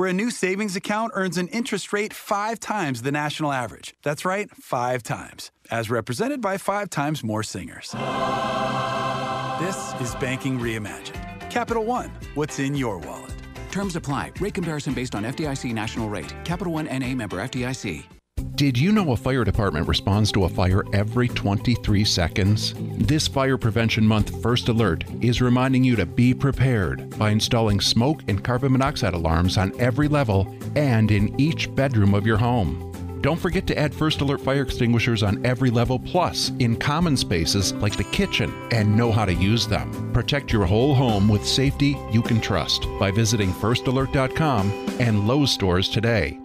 where a new savings account earns an interest rate five times the national average. That's right, five times, as represented by five times more singers. This is Banking Reimagined. Capital One, what's in your wallet? Terms apply. Rate comparison based on FDIC national rate. Capital One NA member FDIC. Did you know a fire department responds to a fire every 23 seconds? This Fire Prevention Month First Alert is reminding you to be prepared by installing smoke and carbon monoxide alarms on every level and in each bedroom of your home. Don't forget to add First Alert fire extinguishers on every level plus in common spaces like the kitchen and know how to use them. Protect your whole home with safety you can trust by visiting firstalert.com and Lowe's stores today.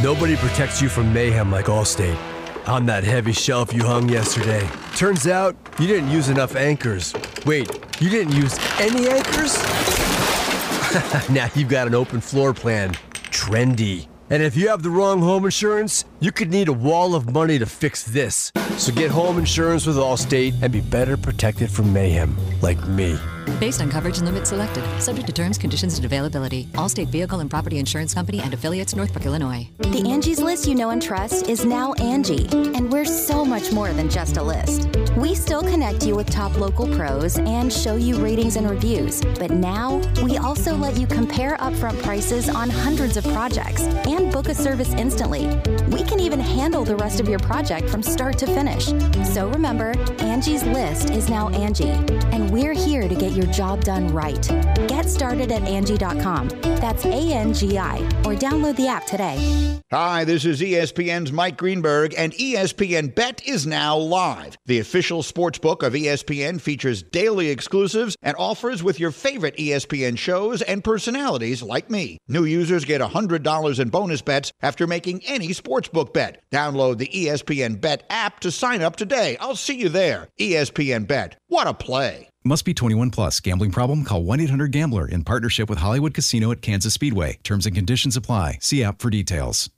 Nobody protects you from mayhem like Allstate. On that heavy shelf you hung yesterday, turns out you didn't use enough anchors. Wait, you didn't use any anchors? now you've got an open floor plan. Trendy. And if you have the wrong home insurance, you could need a wall of money to fix this. So get home insurance with Allstate and be better protected from mayhem, like me. Based on coverage and limits selected, subject to terms, conditions, and availability. Allstate Vehicle and Property Insurance Company and affiliates, Northbrook, Illinois. The Angie's list you know and trust is now Angie, and we're so much more than just a list. We still connect you with top local pros and show you ratings and reviews, but now we also let you compare upfront prices on hundreds of projects and book a service instantly. We can even handle the rest of your project from start to finish. So remember, Angie's list is now Angie, and we're here to get your job done right. Get started at Angie.com. That's A N G I, or download the app today. Hi, this is ESPN's Mike Greenberg, and ESPN Bet is now live. The official sports book of ESPN features daily exclusives and offers with your favorite ESPN shows and personalities like me. New users get $100 in bonus bets after making any sportsbook bet. Download the ESPN Bet app to sign up today. I'll see you there. ESPN Bet. What a play! Must be 21 plus. Gambling problem? Call 1 800 Gambler in partnership with Hollywood Casino at Kansas Speedway. Terms and conditions apply. See app for details.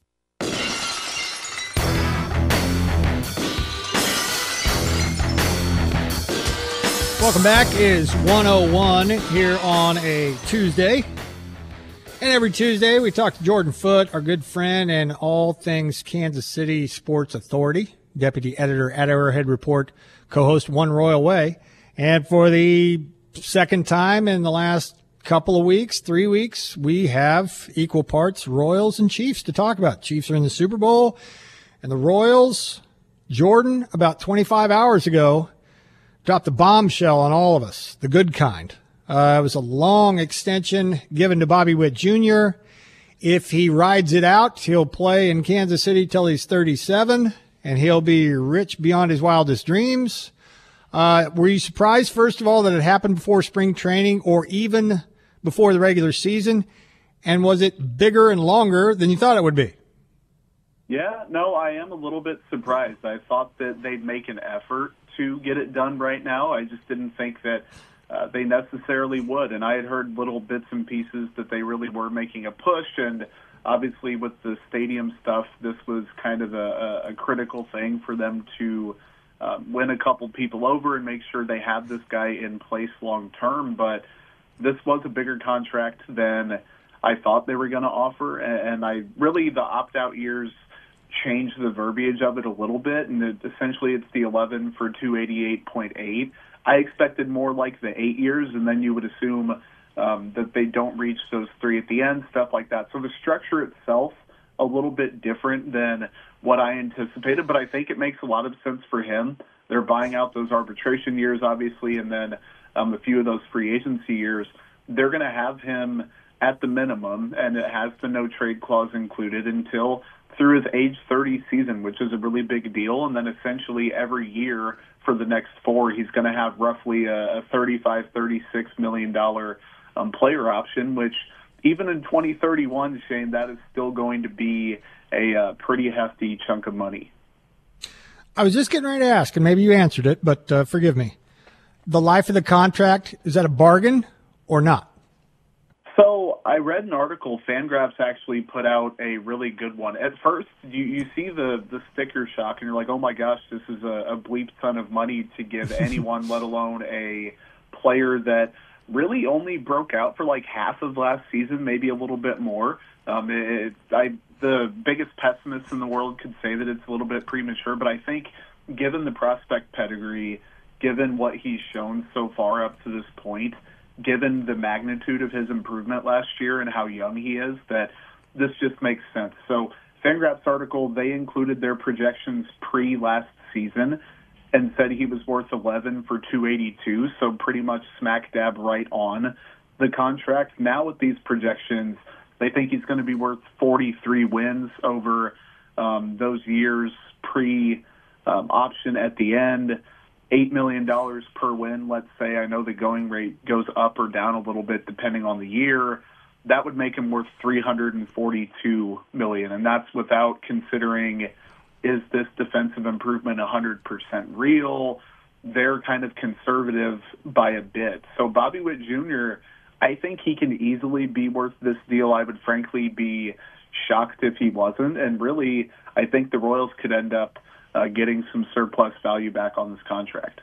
Welcome back. Is 101 here on a Tuesday. And every Tuesday, we talk to Jordan Foote, our good friend and all things Kansas City Sports Authority, deputy editor at Arrowhead Report, co host One Royal Way. And for the second time in the last couple of weeks, three weeks, we have equal parts Royals and Chiefs to talk about. Chiefs are in the Super Bowl, and the Royals, Jordan, about 25 hours ago, dropped a bombshell on all of us, the good kind. Uh, it was a long extension given to Bobby Witt Jr. If he rides it out, he'll play in Kansas City till he's 37, and he'll be rich beyond his wildest dreams. Uh, were you surprised, first of all, that it happened before spring training or even before the regular season? And was it bigger and longer than you thought it would be? Yeah, no, I am a little bit surprised. I thought that they'd make an effort to get it done right now. I just didn't think that uh, they necessarily would. And I had heard little bits and pieces that they really were making a push. And obviously, with the stadium stuff, this was kind of a, a critical thing for them to uh, win a couple people over and make sure they have this guy in place long term. But this was a bigger contract than I thought they were going to offer. And I really, the opt out years changed the verbiage of it a little bit, and it, essentially it's the 11 for 288.8. I expected more like the eight years, and then you would assume um, that they don't reach those three at the end, stuff like that. So the structure itself a little bit different than what I anticipated, but I think it makes a lot of sense for him. They're buying out those arbitration years, obviously, and then um, a few of those free agency years. They're going to have him at the minimum, and it has the no trade clause included until through his age 30 season, which is a really big deal. And then essentially every year for the next four, he's going to have roughly a, a 35, 36 million dollar um, player option, which even in 2031, Shane, that is still going to be a uh, pretty hefty chunk of money. I was just getting ready to ask, and maybe you answered it, but uh, forgive me. The life of the contract, is that a bargain or not? So I read an article. Fangraphs actually put out a really good one. At first, you you see the the sticker shock, and you're like, "Oh my gosh, this is a, a bleep ton of money to give anyone, let alone a player that really only broke out for like half of last season, maybe a little bit more. Um, it, I, the biggest pessimists in the world could say that it's a little bit premature, but I think given the prospect pedigree, given what he's shown so far up to this point, given the magnitude of his improvement last year and how young he is, that this just makes sense. So, Fangraphs article, they included their projections pre last season and said he was worth 11 for 282, so pretty much smack dab right on the contract. Now with these projections, they think he's going to be worth 43 wins over um, those years pre um, option at the end. $8 million per win, let's say. I know the going rate goes up or down a little bit depending on the year. That would make him worth 342 million, and that's without considering is this defensive improvement 100% real? They're kind of conservative by a bit. So Bobby Witt Jr., I think he can easily be worth this deal. I would frankly be shocked if he wasn't. And really, I think the Royals could end up uh, getting some surplus value back on this contract.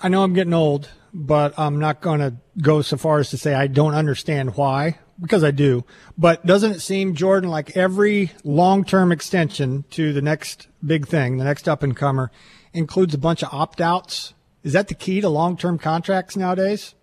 I know I'm getting old, but I'm not going to go so far as to say I don't understand why because I do. But doesn't it seem, Jordan, like every long term extension to the next big thing, the next up and comer, includes a bunch of opt outs? Is that the key to long term contracts nowadays?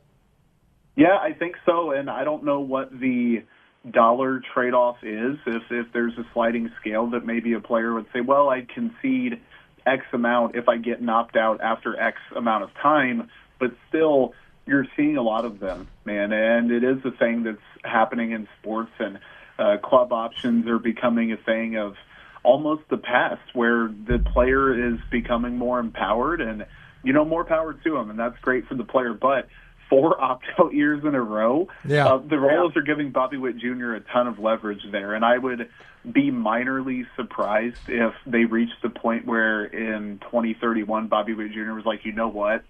Yeah, I think so. And I don't know what the dollar trade off is. If, if there's a sliding scale that maybe a player would say, well, I'd concede X amount if I get opt out after X amount of time, but still you're seeing a lot of them, man, and it is a thing that's happening in sports, and uh, club options are becoming a thing of almost the past, where the player is becoming more empowered, and you know, more power to him, and that's great for the player. But four opt-out years in a row, yeah. uh, the Royals yeah. are giving Bobby Witt Jr. a ton of leverage there, and I would be minorly surprised if they reached the point where in 2031 Bobby Witt Jr. was like, you know what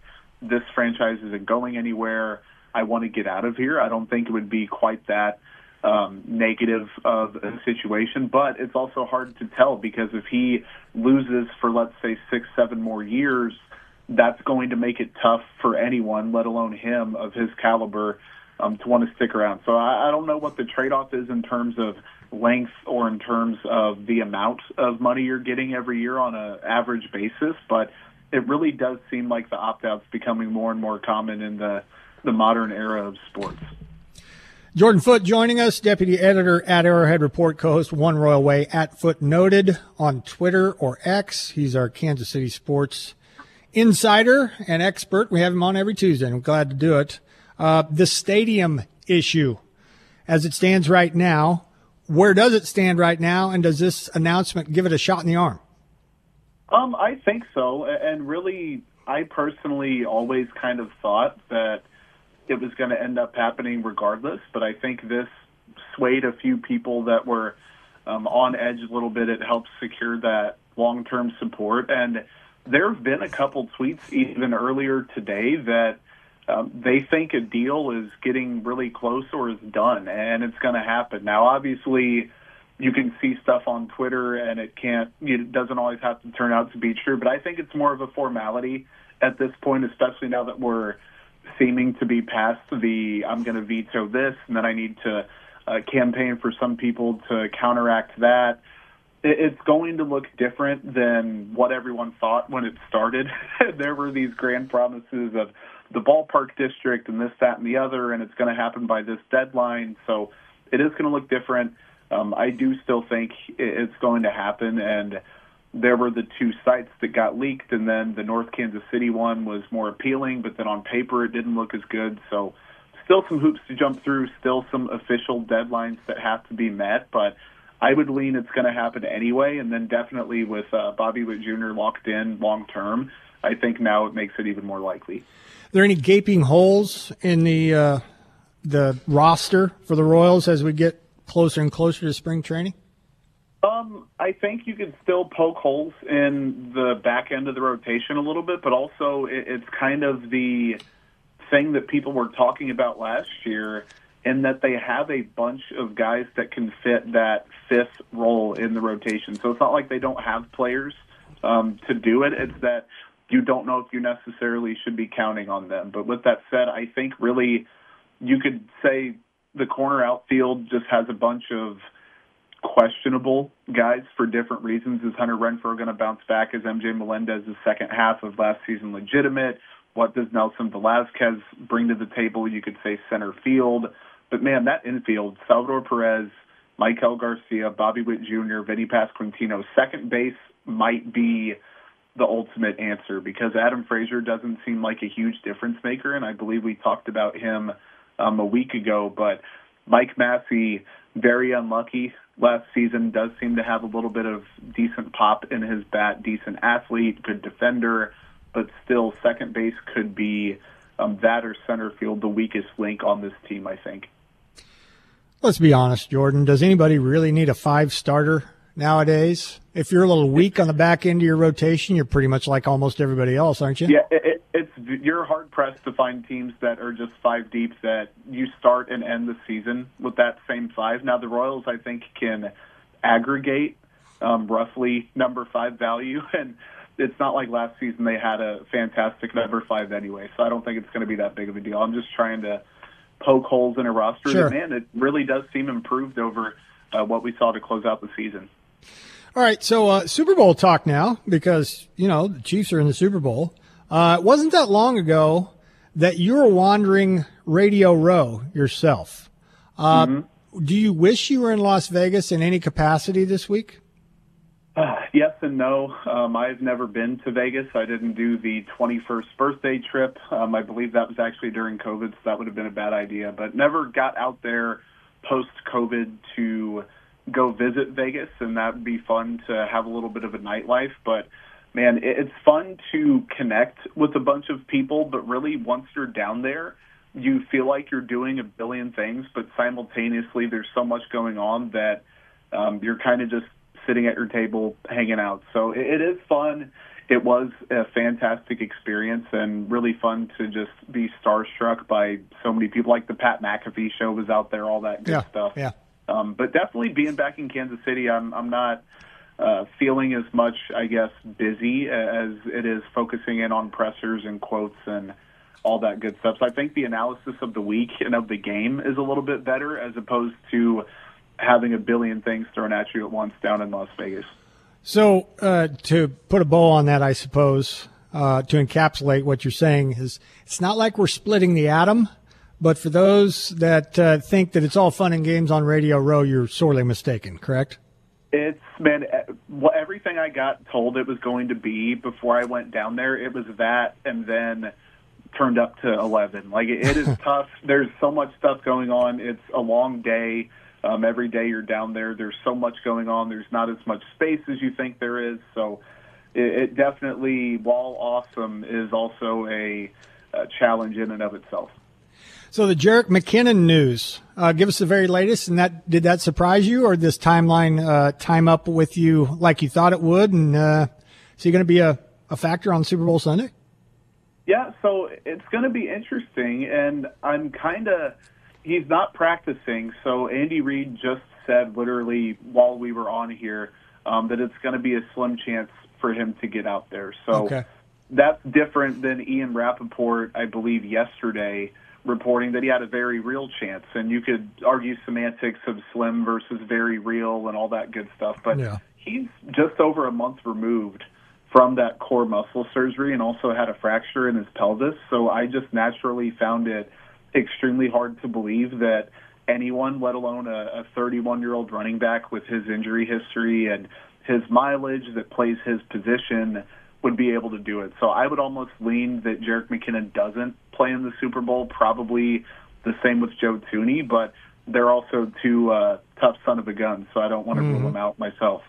this franchise isn't going anywhere. I want to get out of here. I don't think it would be quite that um, negative of a situation, but it's also hard to tell because if he loses for, let's say, six, seven more years, that's going to make it tough for anyone, let alone him of his caliber, um, to want to stick around. So I, I don't know what the trade off is in terms of length or in terms of the amount of money you're getting every year on an average basis, but it really does seem like the opt outs becoming more and more common in the the modern era of sports. Jordan Foote joining us, deputy editor at Arrowhead Report, co-host One Royal Way at Foot Noted on Twitter or X. He's our Kansas City sports insider and expert. We have him on every Tuesday. I'm glad to do it. Uh, the stadium issue, as it stands right now, where does it stand right now, and does this announcement give it a shot in the arm? Um, I think so, and really, I personally always kind of thought that it was going to end up happening regardless. But I think this swayed a few people that were um, on edge a little bit. It helps secure that long-term support, and there have been a couple tweets even earlier today that um, they think a deal is getting really close or is done, and it's going to happen. Now, obviously you can see stuff on Twitter and it can't, it doesn't always have to turn out to be true. But I think it's more of a formality at this point, especially now that we're seeming to be past the I'm going to veto this and then I need to uh, campaign for some people to counteract that. It's going to look different than what everyone thought when it started. there were these grand promises of the ballpark district and this, that, and the other, and it's going to happen by this deadline. So it is going to look different um, I do still think it's going to happen. And there were the two sites that got leaked, and then the North Kansas City one was more appealing, but then on paper it didn't look as good. So, still some hoops to jump through, still some official deadlines that have to be met, but I would lean it's going to happen anyway. And then definitely with uh, Bobby Witt Jr. locked in long term, I think now it makes it even more likely. Are there any gaping holes in the uh, the roster for the Royals as we get closer and closer to spring training? Um, I think you could still poke holes in the back end of the rotation a little bit, but also it, it's kind of the thing that people were talking about last year in that they have a bunch of guys that can fit that fifth role in the rotation. So it's not like they don't have players um, to do it. It's that you don't know if you necessarily should be counting on them. But with that said, I think really you could say the corner outfield just has a bunch of questionable guys for different reasons. Is Hunter Renfroe going to bounce back? Is MJ Melendez's second half of last season legitimate? What does Nelson Velasquez bring to the table? You could say center field. But man, that infield, Salvador Perez, Maikel Garcia, Bobby Witt Jr., Vinny Pasquantino, second base might be the ultimate answer because Adam Frazier doesn't seem like a huge difference maker, and I believe we talked about him um, a week ago. But Mike Massey, very unlucky last season, does seem to have a little bit of decent pop in his bat, decent athlete, good defender, but still second base could be um, that or center field the weakest link on this team, I think. Let's be honest, Jordan. Does anybody really need a five starter nowadays? If you're a little weak on the back end of your rotation, you're pretty much like almost everybody else, aren't you? Yeah, it, it's you're hard pressed to find teams that are just five deep that you start and end the season with that same five. Now the Royals, I think, can aggregate um, roughly number five value, and it's not like last season they had a fantastic number five anyway. So I don't think it's going to be that big of a deal. I'm just trying to poke holes in a roster. Sure. man, it really does seem improved over uh, what we saw to close out the season. All right, so uh, Super Bowl talk now because you know the Chiefs are in the Super Bowl. Uh, it wasn't that long ago that you were wandering Radio Row yourself. Uh, Mm-hmm. Do you wish you were in Las Vegas in any capacity this week? Uh, yes and no. Um, I've never been to Vegas. I didn't do the 21st birthday trip. Um, I believe that was actually during COVID, so that would have been a bad idea. But never got out there post COVID to go visit Vegas, and that would be fun to have a little bit of a nightlife. But man, it- it's fun to connect with a bunch of people, but really once you're down there, you feel like you're doing a billion things, but simultaneously there's so much going on that um, you're kind of just sitting at your table hanging out. So it, it is fun. It was a fantastic experience and really fun to just be starstruck by so many people. Like the Pat McAfee show was out there, all that good yeah, stuff. yeah. Um, but definitely being back in Kansas City, I'm I'm not uh, feeling as much, I guess, busy as it is focusing in on pressers and quotes and all that good stuff. So I think the analysis of the week and of the game is a little bit better as opposed to having a billion things thrown at you at once down in Las Vegas. So uh, to put a bow on that, I suppose uh, to encapsulate what you're saying is it's not like we're splitting the atom. But for those that uh, think that it's all fun and games on Radio Row, you're sorely mistaken, correct? It's man, eh, what everything I got told it was going to be before I went down there. It was that, and then turned up to eleven. Like it, it is tough. There's so much stuff going on. It's a long day. Um, every day you're down there, there's so much going on. There's not as much space as you think there is. So it, it definitely, while awesome, is also a, a challenge in and of itself. So the Jerick McKinnon news, uh, give us the very latest. And that did that surprise you, or this timeline uh, time up with you like you thought it would? And uh, is he going to be a, a factor on Super Bowl Sunday? Yeah, so it's going to be interesting, and I'm kind of he's not practicing. So Andy Reid just said literally while we were on here um, that it's going to be a slim chance for him to get out there. So Okay. that's different than Ian Rapoport, I believe, yesterday reporting that he had a very real chance. And you could argue semantics of slim versus very real and all that good stuff. But Yeah. he's just over a month removed from that core muscle surgery and also had a fracture in his pelvis. So I just naturally found it extremely hard to believe that anyone, let alone a 31 year old running back with his injury history and his mileage that plays his position, would be able to do it. So I would almost lean that Jerick McKinnon doesn't play in the Super Bowl. Probably the same with Joe Thuney, but they're also two uh, tough son of a gun, so I don't want to rule them out myself.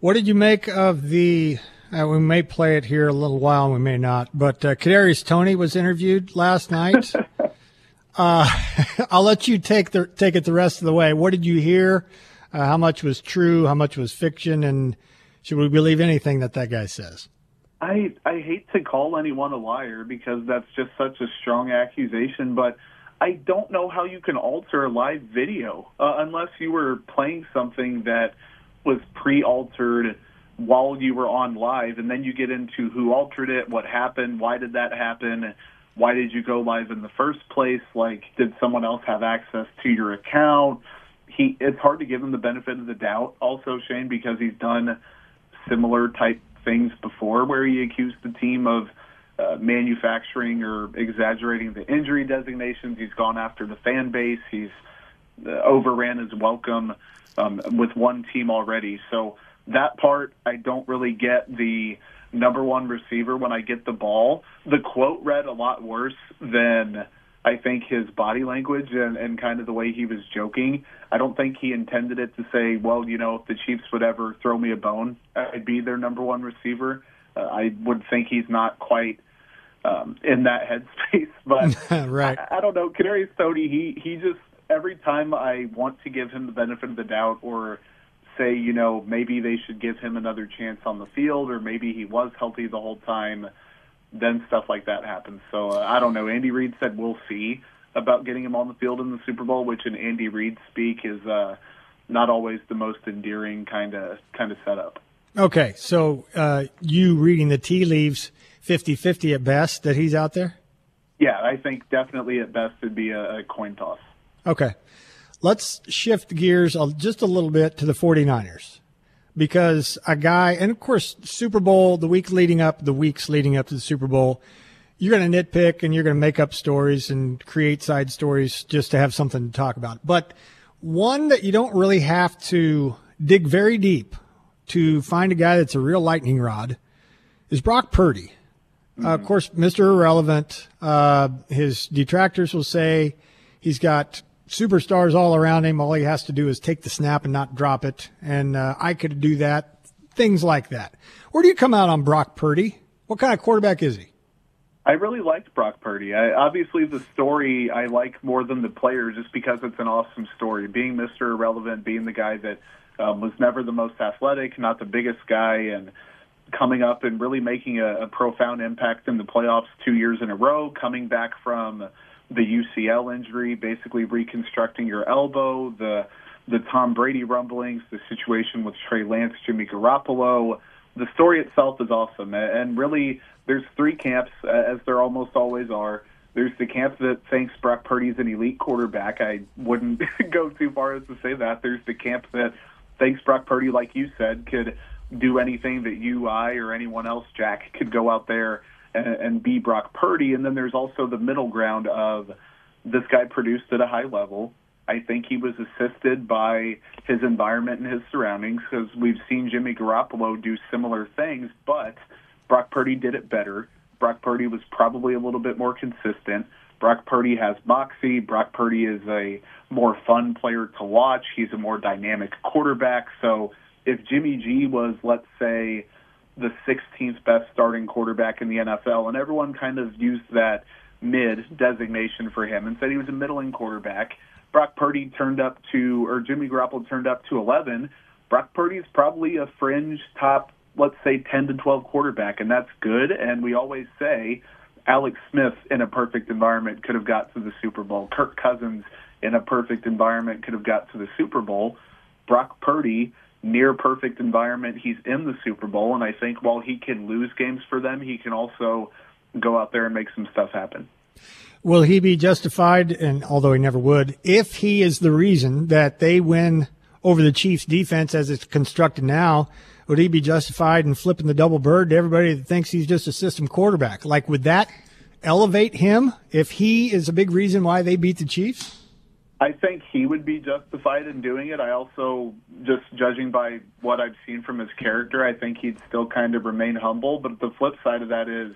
What did you make of the? Uh, we may play it here a little while, and we may not. But uh, Kadarius Toney was interviewed last night. uh, I'll let you take the take it the rest of the way. What did you hear? Uh, how much was true? How much was fiction? And should we believe anything that that guy says? I I hate to call anyone a liar because that's just such a strong accusation, but I don't know how you can alter a live video uh, unless you were playing something that was pre-altered while you were on live, and then you get into who altered it, what happened, why did that happen, why did you go live in the first place? Like, did someone else have access to your account? He, it's hard to give him the benefit of the doubt, also Shane, because he's done similar type things before, where he accused the team of uh, manufacturing or exaggerating the injury designations. He's gone after the fan base. He's uh, overran his welcome um, with one team already. So that part, I don't really get the number one receiver when I get the ball. The quote read a lot worse than I think his body language and, and kind of the way he was joking. I don't think he intended it to say, well, you know, if the Chiefs would ever throw me a bone, I'd be their number one receiver. Uh, I would think he's not quite um, in that headspace, but right. I, I don't know. Kadarius Toney, he he just every time I want to give him the benefit of the doubt or say, you know, maybe they should give him another chance on the field, or maybe he was healthy the whole time. Then stuff like that happens. So uh, I don't know. Andy Reid said we'll see about getting him on the field in the Super Bowl, which in Andy Reid speak is uh, not always the most endearing kind of kind of setup. Okay, so uh, you reading the tea leaves 50-50 at best that he's out there? Yeah, I think definitely at best it'd be a, a coin toss. Okay. Let's shift gears just a little bit to the 49ers because a guy, and of course, Super Bowl, the week leading up, the weeks leading up to the Super Bowl, you're going to nitpick and you're going to make up stories and create side stories just to have something to talk about. But one that you don't really have to dig very deep to find a guy that's a real lightning rod is Brock Purdy. Mm-hmm. Uh, of course, Mr. Irrelevant. Uh, his detractors will say he's got superstars all around him. All he has to do is take the snap and not drop it. And uh, I could do that. Things like that. Where do you come out on Brock Purdy? What kind of quarterback is he? I really liked Brock Purdy. I, obviously, the story I like more than the player, just because it's an awesome story. Being Mr. Irrelevant, being the guy that um, was never the most athletic, not the biggest guy, and coming up and really making a, a profound impact in the playoffs two years in a row, coming back from the UCL injury, basically reconstructing your elbow, the the Tom Brady rumblings, the situation with Trey Lance, Jimmy Garoppolo. The story itself is awesome, and really, there's three camps, as there almost always are. There's the camp that thinks Brock Purdy's an elite quarterback. I wouldn't go too far as to say that. There's the camp that thinks Brock Purdy, like you said, could do anything that you, I, or anyone else, Jack, could go out there and, and be Brock Purdy. And then there's also the middle ground of this guy produced at a high level. I think he was assisted by his environment and his surroundings because we've seen Jimmy Garoppolo do similar things, but Brock Purdy did it better. Brock Purdy was probably a little bit more consistent. Brock Purdy has moxie. Brock Purdy is a more fun player to watch. He's a more dynamic quarterback. So if Jimmy G was, let's say, the 16th best starting quarterback in the NFL, and everyone kind of used that mid designation for him and said he was a middling quarterback. Brock Purdy turned up to, or Jimmy Garoppolo turned up to 11. Brock Purdy is probably a fringe top, let's say 10 to 12 quarterback, and that's good. And we always say Alex Smith in a perfect environment could have got to the Super Bowl. Kirk Cousins in a perfect environment could have got to the Super Bowl. Brock Purdy near perfect environment. He's in the Super Bowl, and I think while he can lose games for them, he can also go out there and make some stuff happen. Will he be justified, and although he never would, if he is the reason that they win over the Chiefs defense as it's constructed now, would he be justified in flipping the double bird to everybody that thinks he's just a system quarterback? Like, would that elevate him if he is a big reason why they beat the Chiefs? I think he would be justified in doing it. I also, just judging by what I've seen from his character, I think he'd still kind of remain humble. But the flip side of that is,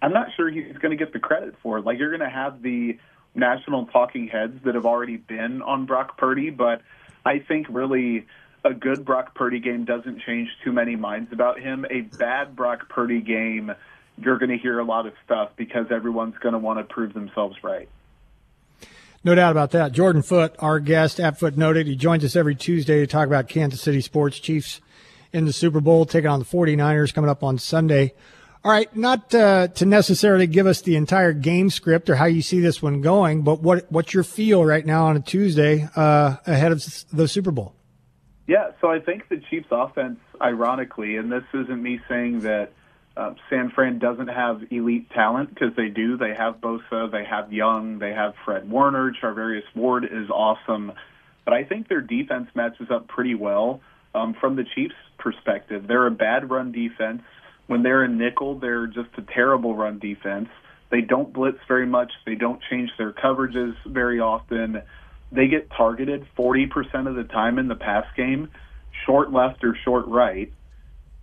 I'm not sure he's going to get the credit for it. Like, you're going to have the national talking heads that have already been on Brock Purdy, but I think really a good Brock Purdy game doesn't change too many minds about him. A bad Brock Purdy game, you're going to hear a lot of stuff because everyone's going to want to prove themselves right. No doubt about that. Jordan Foote, our guest at Foot Noted, he joins us every Tuesday to talk about Kansas City sports. Chiefs in the Super Bowl, taking on the 49ers coming up on Sunday. All right, not uh, to necessarily give us the entire game script or how you see this one going, but what what's your feel right now on a Tuesday uh, ahead of the Super Bowl? Yeah, so I think the Chiefs' offense, ironically, and this isn't me saying that um, San Fran doesn't have elite talent because they do. They have Bosa, they have Young, they have Fred Warner, Charvarius Ward is awesome, but I think their defense matches up pretty well um, from the Chiefs' perspective. They're a bad run defense. When they're in nickel, they're just a terrible run defense. They don't blitz very much. They don't change their coverages very often. They get targeted 40% of the time in the pass game, short left or short right.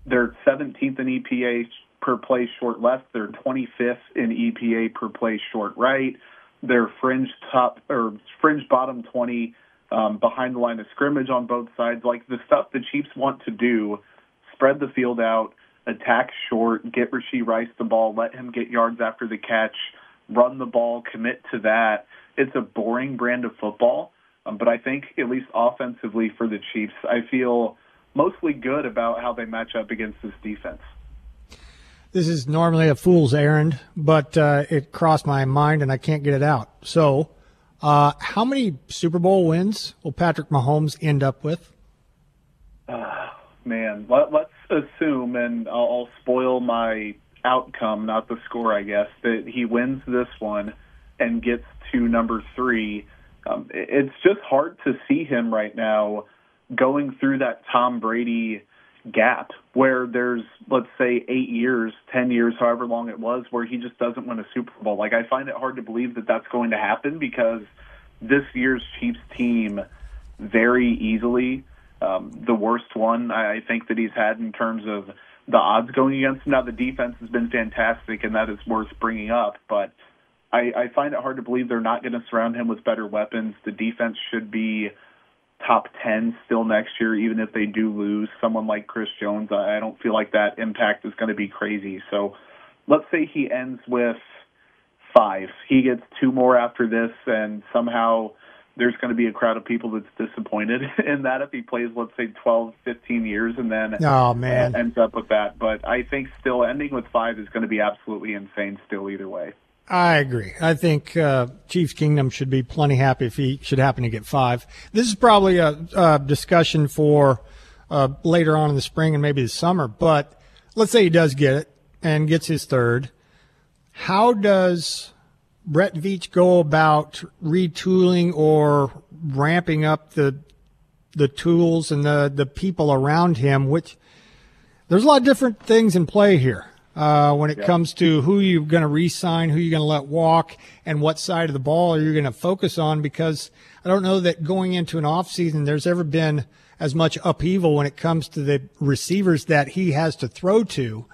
They're 17th in EPA per play short left. They're 25th in EPA per play short right. They're fringe top or fringe bottom 20 um, behind the line of scrimmage on both sides. Like the stuff the Chiefs want to do, spread the field out, attack short, get Rashee Rice the ball, let him get yards after the catch, run the ball, commit to that. It's a boring brand of football, um, but I think at least offensively for the Chiefs, I feel mostly good about how they match up against this defense. This is normally a fool's errand, but uh, it crossed my mind and I can't get it out. So, uh, how many Super Bowl wins will Patrick Mahomes end up with? Uh, man, let, let's assume, and I'll, I'll spoil my outcome, not the score, I guess, that he wins this one and gets to number three. Um, it's just hard to see him right now going through that Tom Brady gap where there's let's say eight years, ten years, however long it was, where he just doesn't win a Super Bowl. Like I find it hard to believe that that's going to happen because this year's Chiefs team very easily um, the worst one I think that he's had in terms of the odds going against him. Now the defense has been fantastic, and that is worth bringing up, but. I, I find it hard to believe they're not going to surround him with better weapons. The defense should be top 10 still next year, even if they do lose someone like Chris Jones. I don't feel like that impact is going to be crazy. So let's say he ends with five. He gets two more after this, and somehow there's going to be a crowd of people that's disappointed in that if he plays, let's say, 12, 15 years and then oh, man. ends up with that. But I think still ending with five is going to be absolutely insane still either way. I agree. I think uh, Chiefs Kingdom should be plenty happy if he should happen to get five. This is probably a, a discussion for uh, later on in the spring and maybe the summer. But let's say he does get it and gets his third. How does Brett Veach go about retooling or ramping up the the tools and the the people around him? Which there's a lot of different things in play here uh, when it yeah. comes to who you're going to re-sign, who you're going to let walk, and what side of the ball are you're going to focus on. Because I don't know that going into an off season, there's ever been as much upheaval when it comes to the receivers that he has to throw to,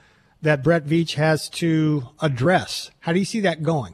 that Brett Veach has to address. How do you see that going?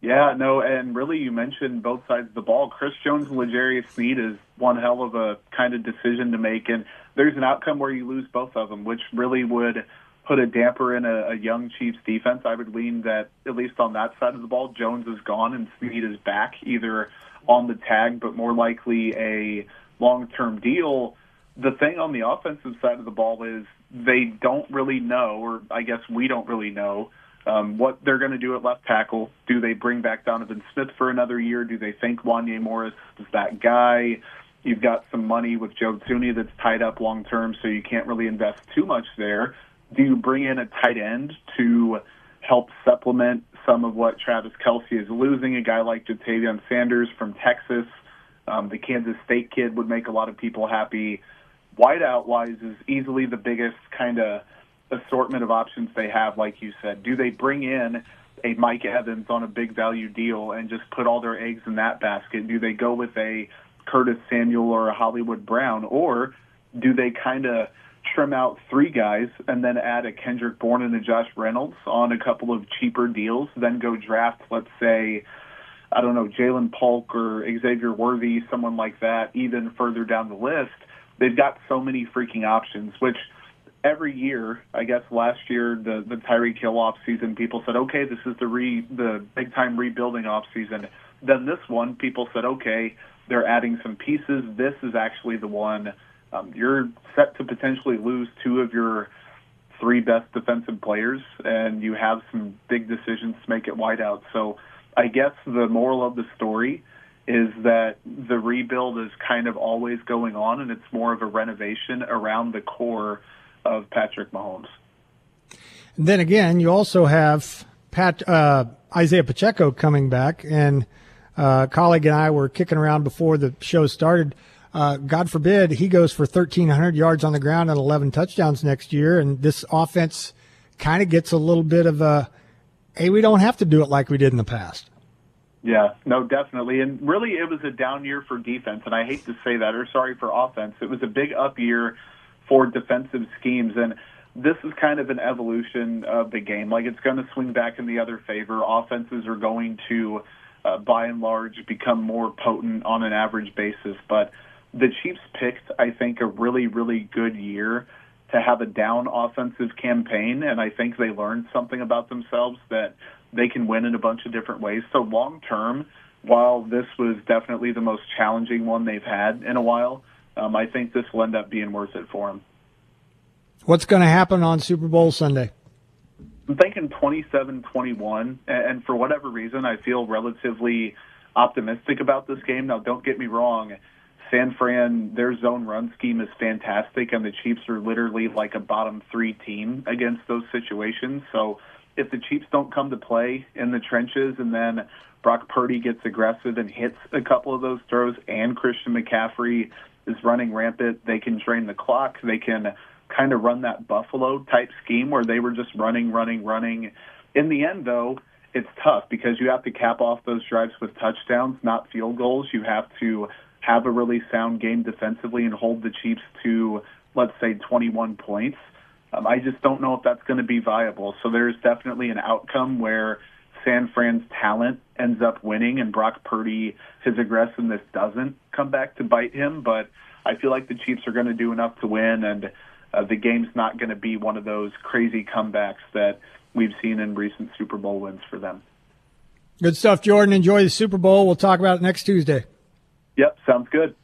Yeah, no, and really, you mentioned both sides of the ball. Chris Jones and L'Jarius Sneed is one hell of a kind of decision to make, and there's an outcome where you lose both of them, which really would put a damper in a, a young Chiefs defense. I would lean that at least on that side of the ball, Jones is gone and Sneed is back, either on the tag, but more likely a long-term deal. The thing on the offensive side of the ball is they don't really know, or I guess we don't really know, um, what they're going to do at left tackle. Do they bring back Donovan Smith for another year? Do they think Wanya Morris is that guy? You've got some money with Joe Thuney that's tied up long term, so you can't really invest too much there do you bring in a tight end to help supplement some of what Travis Kelce is losing? A guy like Ja'Tavion Sanders from Texas, um, the Kansas State kid would make a lot of people happy. Wideout wise is easily the biggest kind of assortment of options they have, like you said. Do they bring in a Mike Evans on a big value deal and just put all their eggs in that basket? Do they go with a Curtis Samuel or a Hollywood Brown? Or do they kind of trim out three guys and then add a Kendrick Bourne and a Josh Reynolds on a couple of cheaper deals, then go draft, let's say, I don't know, Ja'Lynn Polk or Xavier Worthy, someone like that, even further down the list. They've got so many freaking options, which every year, I guess last year the the Tyreek Hill off season, people said, okay, this is the re the big time rebuilding off season. Then this one, people said, okay, they're adding some pieces. This is actually the one um, you're set to potentially lose two of your three best defensive players, and you have some big decisions to make at wideout. So I guess the moral of the story is that the rebuild is kind of always going on, and it's more of a renovation around the core of Patrick Mahomes. And then again, you also have Pat uh, Isaiah Pacheco coming back, and uh, colleague and I were kicking around before the show started. Uh, God forbid he goes for 1,300 yards on the ground and 11 touchdowns next year, and this offense kind of gets a little bit of a, hey, we don't have to do it like we did in the past. Yeah, no, definitely. And really, it was a down year for defense. And I hate to say that, or sorry for offense. It was a big up year for defensive schemes. And this is kind of an evolution of the game. Like it's going to swing back in the other favor. Offenses are going to, uh, by and large, become more potent on an average basis. But the Chiefs picked, I think, a really, really good year to have a down offensive campaign. And I think they learned something about themselves that they can win in a bunch of different ways. So long term, while this was definitely the most challenging one they've had in a while, um, I think this will end up being worth it for them. What's going to happen on Super Bowl Sunday? I'm thinking 27-21, and for whatever reason, I feel relatively optimistic about this game. Now, don't get me wrong. San Fran, their zone run scheme is fantastic, and the Chiefs are literally like a bottom three team against those situations. So if the Chiefs don't come to play in the trenches and then Brock Purdy gets aggressive and hits a couple of those throws and Christian McCaffrey is running rampant, they can drain the clock. They can kind of run that Buffalo type scheme where they were just running, running, running. In the end, though, it's tough because you have to cap off those drives with touchdowns, not field goals. You have to have a really sound game defensively and hold the Chiefs to, let's say, 21 points. Um, I just don't know if that's going to be viable. So there's definitely an outcome where San Fran's talent ends up winning and Brock Purdy, his aggressiveness doesn't come back to bite him. But I feel like the Chiefs are going to do enough to win, and uh, the game's not going to be one of those crazy comebacks that we've seen in recent Super Bowl wins for them. Good stuff, Jordan. Enjoy the Super Bowl. We'll talk about it next Tuesday. Yep, sounds good.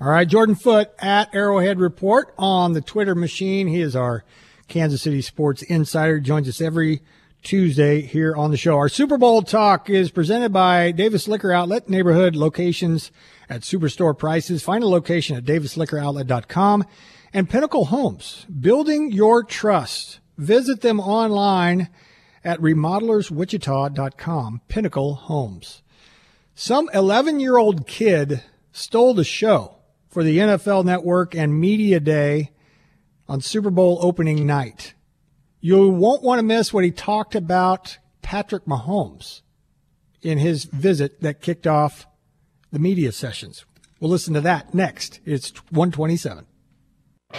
All right, Jordan Foote at Arrowhead Report on the Twitter machine. He is our Kansas City sports insider. Joins us every Tuesday here on the show. Our Super Bowl talk is presented by Davis Liquor Outlet, neighborhood locations at superstore prices. Find a location at davisliquoroutlet.com and Pinnacle Homes, building your trust. Visit them online at remodelerswichita.com. Pinnacle Homes. Some 11 year old kid stole the show for the NFL Network and Media Day on Super Bowl opening night. You won't want to miss what he talked about Patrick Mahomes in his visit that kicked off the media sessions. We'll listen to that next. It's 127.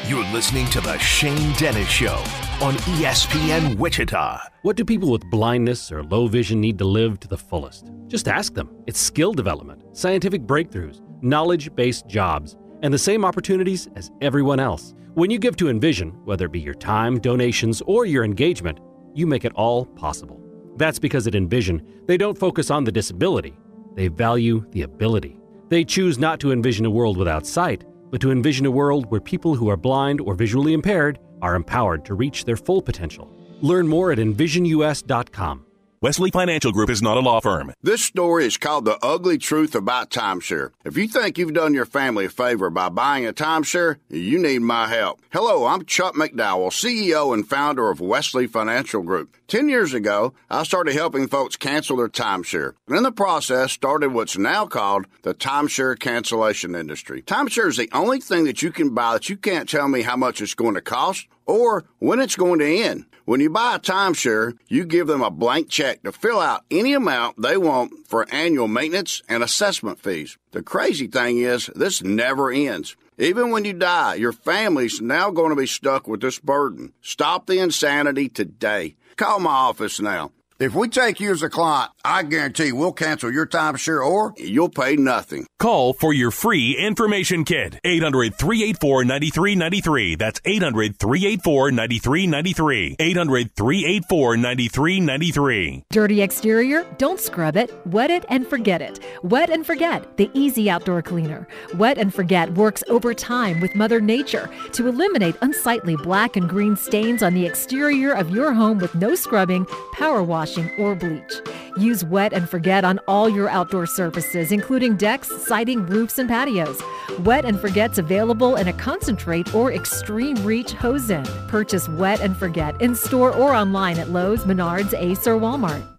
You're listening to The Shane Dennis Show on ESPN Wichita. What do people with blindness or low vision need to live to the fullest? Just ask them. It's skill development, scientific breakthroughs, knowledge based jobs, and the same opportunities as everyone else. When you give to Envision, whether it be your time, donations, or your engagement, you make it all possible. That's because at Envision, they don't focus on the disability, they value the ability. They choose not to envision a world without sight but to envision a world where people who are blind or visually impaired are empowered to reach their full potential. Learn more at envisionus.com. Wesley Financial Group is not a law firm. This story is called The Ugly Truth About Timeshare. If you think you've done your family a favor by buying a timeshare, you need my help. Hello, I'm Chuck McDowell, CEO and founder of Wesley Financial Group. Ten years ago, I started helping folks cancel their timeshare. And in the process, started what's now called the timeshare cancellation industry. Timeshare is the only thing that you can buy that you can't tell me how much it's going to cost or when it's going to end. When you buy a timeshare, you give them a blank check to fill out any amount they want for annual maintenance and assessment fees. The crazy thing is, this never ends. Even when you die, your family's now going to be stuck with this burden. Stop the insanity today. Call my office now. If we take you as a client, I guarantee we'll cancel your timeshare or you'll pay nothing. Call for your free information kit. 800 384 9393. That's 800 384 9393. 800 384 9393. Dirty exterior? Don't scrub it. Wet it and forget it. Wet and Forget, the easy outdoor cleaner. Wet and Forget works over time with Mother Nature to eliminate unsightly black and green stains on the exterior of your home with no scrubbing, power wash washing, or bleach. Use Wet and Forget on all your outdoor surfaces, including decks, siding, roofs, and patios. Wet and Forget's available in a concentrate or extreme reach hose end. Purchase Wet and Forget in store or online at Lowe's, Menards, Ace, or Walmart.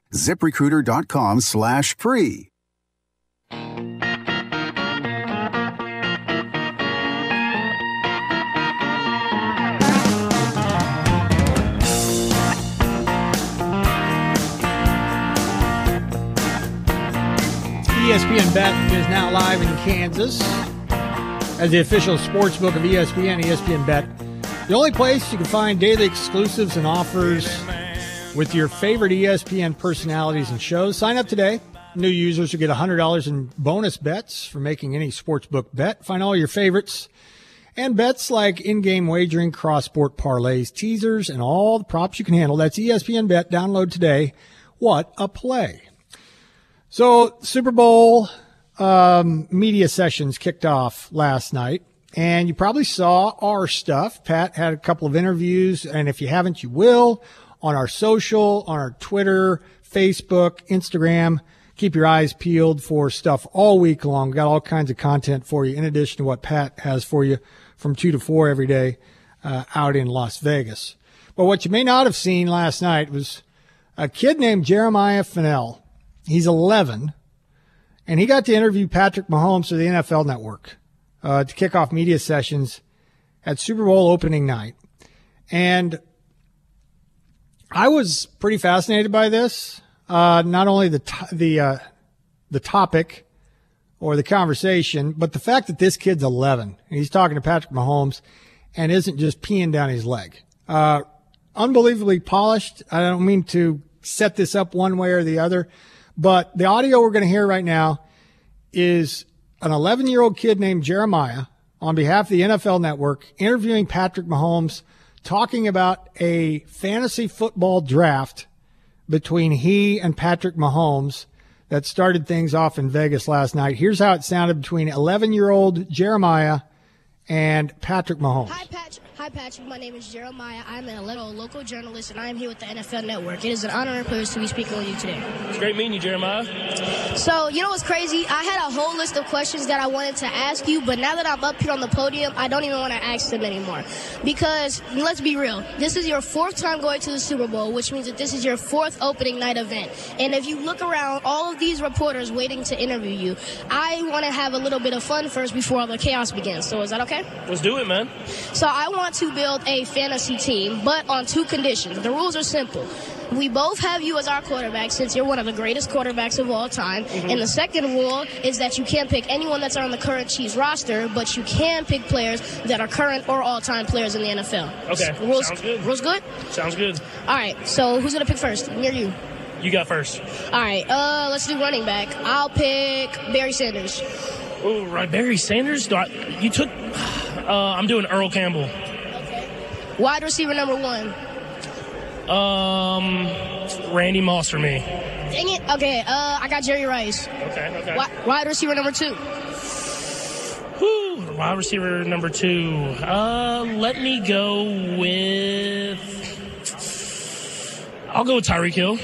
ziprecruiter.com slash free. ESPN Bet is now live in Kansas as the official sports book of ESPN, ESPN Bet. The only place you can find daily exclusives and offers with your favorite ESPN personalities and shows. Sign up today. New users will get $100 in bonus bets for making any sportsbook bet. Find all your favorites and bets like in-game wagering, cross-sport parlays, teasers, and all the props you can handle. That's ESPN Bet. Download today. What a play. So Super Bowl um, media sessions kicked off last night, and you probably saw our stuff. Pat had a couple of interviews, and if you haven't, you will on our social, on our Twitter, Facebook, Instagram. Keep your eyes peeled for stuff all week long. We've got all kinds of content for you, in addition to what Pat has for you from two to four every day uh, out in Las Vegas. But what you may not have seen last night was a kid named Jeremiah Fennell. He's 11, and he got to interview Patrick Mahomes for the NFL Network uh, to kick off media sessions at Super Bowl opening night. And I was pretty fascinated by this. Uh, not only the to- the uh, the topic or the conversation, but the fact that this kid's 11 and he's talking to Patrick Mahomes and isn't just peeing down his leg. Uh, unbelievably polished. I don't mean to set this up one way or the other, but the audio we're going to hear right now is an 11 year old kid named Jeremiah on behalf of the NFL Network interviewing Patrick Mahomes, talking about a fantasy football draft between he and Patrick Mahomes that started things off in Vegas last night. Here's how it sounded between 11 year old Jeremiah and Patrick Mahomes. Hi, Patrick. Hi, Patrick. My name is Jeremiah. I'm a little local journalist, and I am here with the NFL Network. It is an honor and privilege to be speaking with you today. It's great meeting you, Jeremiah. So, you know what's crazy? I had a whole list of questions that I wanted to ask you, but now that I'm up here on the podium, I don't even want to ask them anymore. Because, let's be real, this is your fourth time going to the Super Bowl, which means that this is your fourth opening night event. And if you look around, all of these reporters waiting to interview you, I want to have a little bit of fun first before all the chaos begins. So, is that okay? Let's do it, man. So I want to build a fantasy team, but on two conditions. The rules are simple. We both have you as our quarterback since you're one of the greatest quarterbacks of all time. Mhm. And the second rule is that you can't pick anyone that's on the current Chiefs roster, but you can pick players that are current or all-time players in the NFL. Okay. Rules, Sounds good. Rules good? Sounds good. All right. So who's gonna pick first? Near you. You got first. All right. Uh, let's do running back. I'll pick Barry Sanders. Oh, right. Barry Sanders? I, you took. Uh, I'm doing Earl Campbell. Wide receiver number one. Um, Randy Moss for me. Dang it. Okay. Uh, I got Jerry Rice. Okay, okay. Wi- wide receiver number two. Whew, wide receiver number two. Uh, let me go with. I'll go with Tyreek Hill.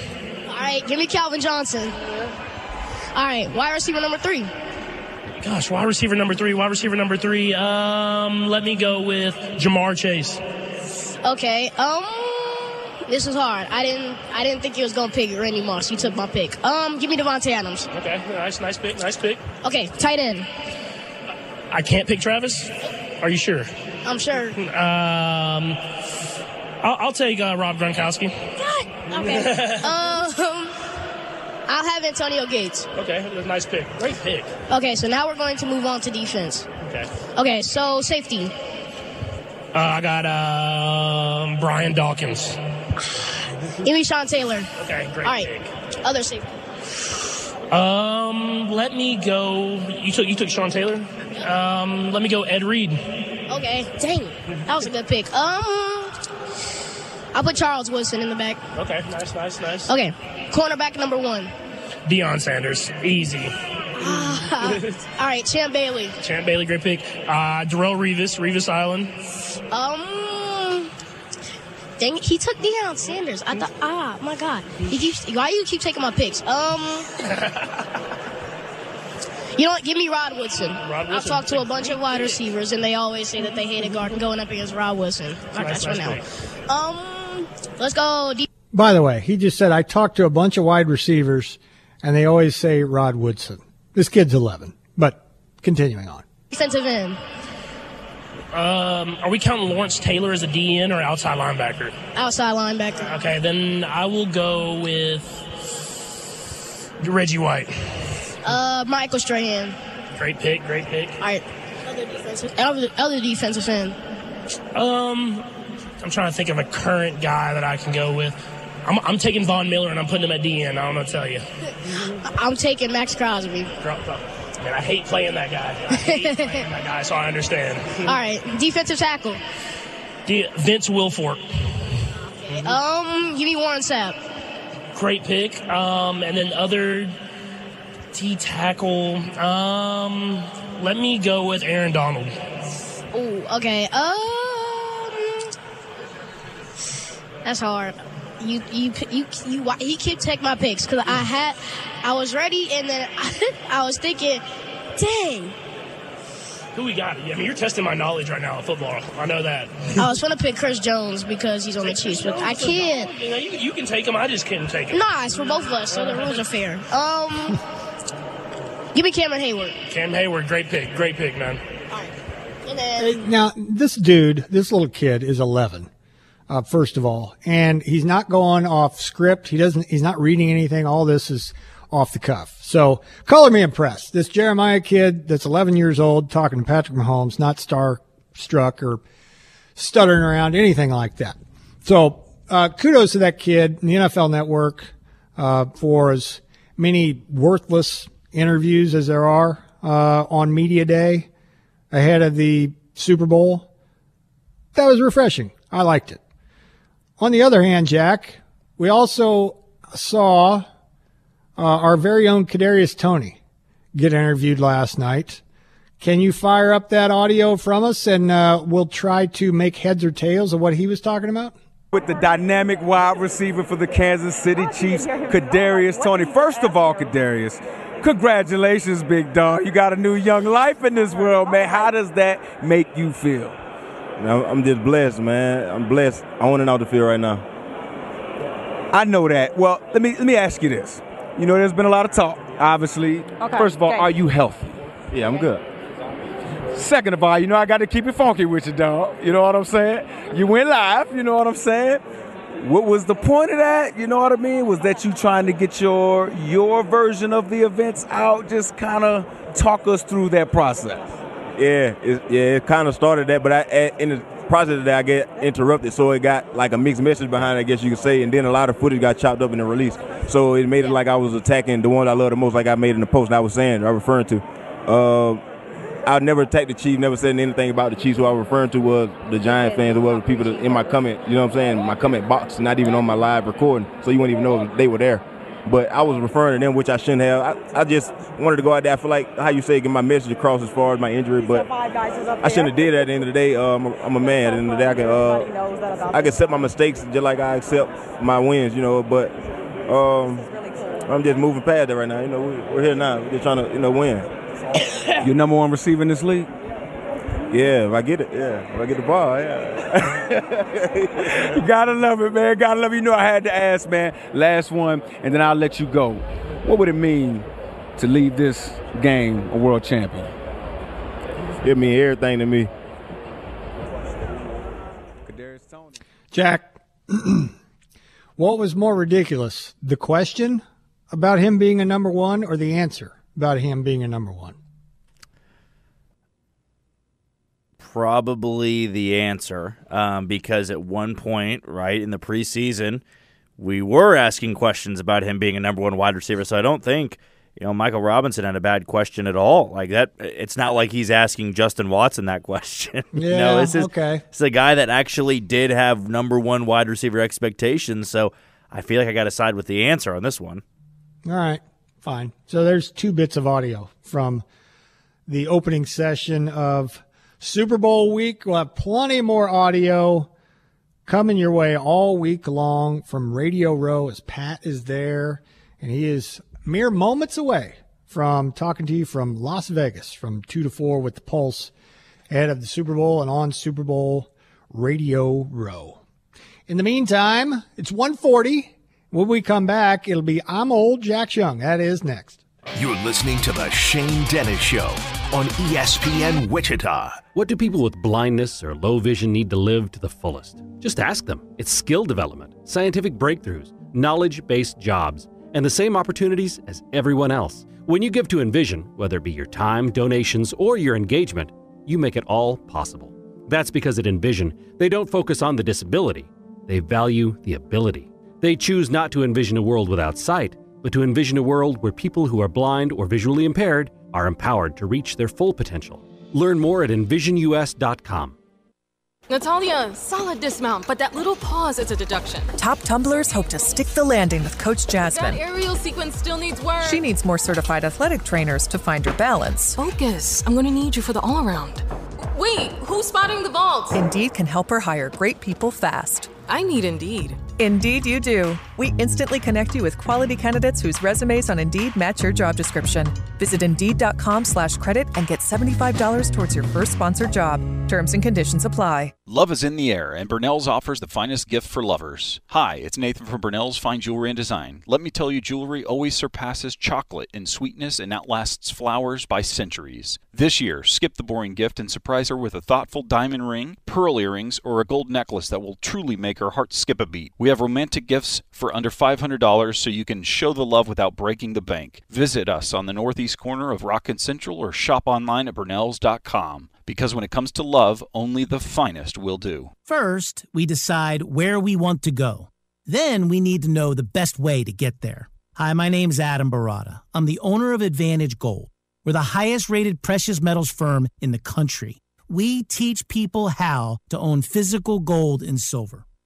All right. Give me Calvin Johnson. All right. Wide receiver number three. Gosh, wide receiver number three. Wide receiver number three. Um, let me go with Ja'Marr Chase. Okay. Um, this is hard. I didn't I didn't think you was gonna pick Randy Moss. You took my pick. Um, give me Davante Adams. Okay, nice, nice pick, nice pick. Okay, tight end. I can't pick Travis. Are you sure? I'm sure. Um, I'll, I'll take uh, Rob Gronkowski. God. Okay. um, I'll have Antonio Gates. Okay, nice pick. Great pick. Okay, so now we're going to move on to defense. Okay. Okay, so safety. Uh, I got um, Brian Dawkins. Give me Sean Taylor. Okay, great All right, pick. other safety. Um, let me go. You took you took Sean Taylor. Um, let me go Ed Reed. Okay, dang, that was a good pick. Um, I'll put Charles Woodson in the back. Okay, nice, nice, nice. Okay, cornerback number one. Deion Sanders, easy. All right, Champ Bailey. Champ Bailey, great pick. Uh, Darrelle Revis, Revis Island. Um, dang, it, he took Deion Sanders. I thought, ah, my God, he keeps. Why you keep taking my picks? Um. You know what? Give me Rod Woodson. I've talked to a bunch of wide receivers, and they always say that they hated guarding going up against Rod Woodson. I got Nice, you nice now. Um, let's go. De- By the way, he just said I talked to a bunch of wide receivers, and they always say Rod Woodson. This kid's 11, but continuing on. defensive end, Um, are we counting Lawrence Taylor as a DN or outside linebacker? outside linebacker. Okay, then I will go with Reggie White. Uh, Michael Strahan. Great pick, great pick. All right. Other defensive, other, other defensive end. Um, I'm trying to think of a current guy that I can go with. I'm, I'm taking Von Miller and I'm putting him at DN. I don't know to tell you. I'm taking Maxx Crosby. Man, I hate playing that guy. I hate playing that guy, so I understand. All right, defensive tackle. Vince Wilfork, Um, give me Warren Sapp. great pick. Um, and then other D tackle. Um, let me go with Aaron Donald. Oh, okay. Um, that's hard. You, you, you, you. why- He kept taking my picks because I had, I was ready, and then I was thinking, dang, Who we got? I mean, you're testing my knowledge right now of football. I know that. I was gonna pick Chris Jones because he's on the Chiefs, but I can't. You, know, you, you can take him. I just couldn't take him. Nah, it's for both of us, so the rules are fair. Um, give me Cameron Heyward. Cam Heyward, great pick. Great pick, man. And then Now, this dude, this little kid is 11, uh, first of all, and he's not going off script. He doesn't, he's not reading anything. All this is off the cuff. So color me impressed. This Jeremiah kid that's 11 years old talking to Patrick Mahomes, not star struck or stuttering around, anything like that. So, uh, kudos to that kid and the NFL network, uh, for as many worthless interviews as there are, uh, on media day ahead of the Super Bowl. That was refreshing. I liked it. On the other hand, Jack, we also saw uh, our very own Kadarius Toney get interviewed last night. Can you fire up that audio from us and uh, we'll try to make heads or tails of what he was talking about? with the dynamic wide receiver for the Kansas City Chiefs, Kadarius Toney. First of all, Kadarius, congratulations, big dog. You got a new young life in this world, man. How does that make you feel? I'm I'm just blessed, man. I'm blessed. I want it out the field right now. I know that. Well, let me let me ask you this. You know, there's been a lot of talk, obviously. Okay, First of all, okay. are you healthy? Yeah, I'm good. Second of all, you know I got to keep it funky with you, dog. You know what I'm saying? You went live. You know what I'm saying? What was the point of that? You know what I mean? Was that you trying to get your your version of the events out? Just kind of talk us through that process. Yeah, it, yeah, it kind of started that, but I, in the process of that, I get interrupted, so it got like a mixed message behind it, I guess you could say, and then a lot of footage got chopped up in the release. So it made it like I was attacking the one I love the most, like I made in the post I was saying, I referring to. Uh, I never attacked the Chiefs, never said anything about the Chiefs. Who I was referring to was the Giant fans, or the people in my comment, you know what I'm saying, my comment box, not even on my live recording, so you wouldn't even know if they were there. But I was referring to them, which I shouldn't have. I, I just wanted to go out there. I feel like how you say, get my message across as far as my injury, but I shouldn't have did that. At the end of the day, uh, I'm, a, I'm a man. At the end of the day, I can uh, I can accept my mistakes just like I accept my wins, you know. But um, I'm just moving past that right now. You know, we, we're here now. We're just trying to you know win. You're number one receiver in this league. Yeah, if I get it, yeah. If I get the ball, yeah. Gotta love it, man. Gotta love it. You know I had to ask, man. Last one, and then I'll let you go. What would it mean to leave this game a world champion? It mean everything to me. Jack, what was more ridiculous, the question about him being a number one or the answer about him being a number one? Probably the answer, um, because at one point, right in the preseason, we were asking questions about him being a number one wide receiver. So I don't think you know Michael Robinson had a bad question at all. Like that, it's not like he's asking Justin Watson that question. Yeah, no, this is okay. It's a guy that actually did have number one wide receiver expectations. So I feel like I got to side with the answer on this one. All right, fine. So there's two bits of audio from the opening session of Super Bowl week. We'll have plenty more audio coming your way all week long from Radio Row as Pat is there, and he is mere moments away from talking to you from Las Vegas from 2 to 4 with the Pulse ahead of the Super Bowl and on Super Bowl Radio Row. In the meantime, it's 140. When we come back, it'll be I'm Old Jack Young. That is next. You're listening to The Shane Dennis Show on ESPN Wichita. What do people with blindness or low vision need to live to the fullest? Just ask them. It's skill development, scientific breakthroughs, knowledge based jobs, and the same opportunities as everyone else. When you give to Envision, whether it be your time, donations, or your engagement, you make it all possible. That's because at Envision, they don't focus on the disability, they value the ability. They choose not to envision a world without sight, but to envision a world where people who are blind or visually impaired are empowered to reach their full potential. Learn more at envisionus.com. Natalia, solid dismount, but that little pause is a deduction. Top tumblers hope to stick the landing with Coach Jasmine. That Jasmine. aerial sequence still needs work. She needs more certified athletic trainers to find her balance. Focus. I'm gonna need you for the all around. Wait, who's spotting the vault? Indeed can help her hire great people fast. I need Indeed. Indeed, you do. We instantly connect you with quality candidates whose resumes on Indeed match your job description. Visit Indeed.com slash credit and get $75 towards your first sponsored job. Terms and conditions apply. Love is in the air, and Burnell's offers the finest gift for lovers. Hi, it's Nathan from Burnell's Fine Jewelry and Design. Let me tell you, jewelry always surpasses chocolate in sweetness and outlasts flowers by centuries. This year, skip the boring gift and surprise her with a thoughtful diamond ring, pearl earrings, or a gold necklace that will truly make her heart skip a beat. We have romantic gifts for under $500 so you can show the love without breaking the bank. Visit us on the northeast corner of Rock and Central or shop online at burnells.com. Because when it comes to love, only the finest will do. First, we decide where we want to go. Then we need to know the best way to get there. Hi, my name's Adam Baratta. I'm the owner of Advantage Gold. We're the highest rated precious metals firm in the country. We teach people how to own physical gold and silver.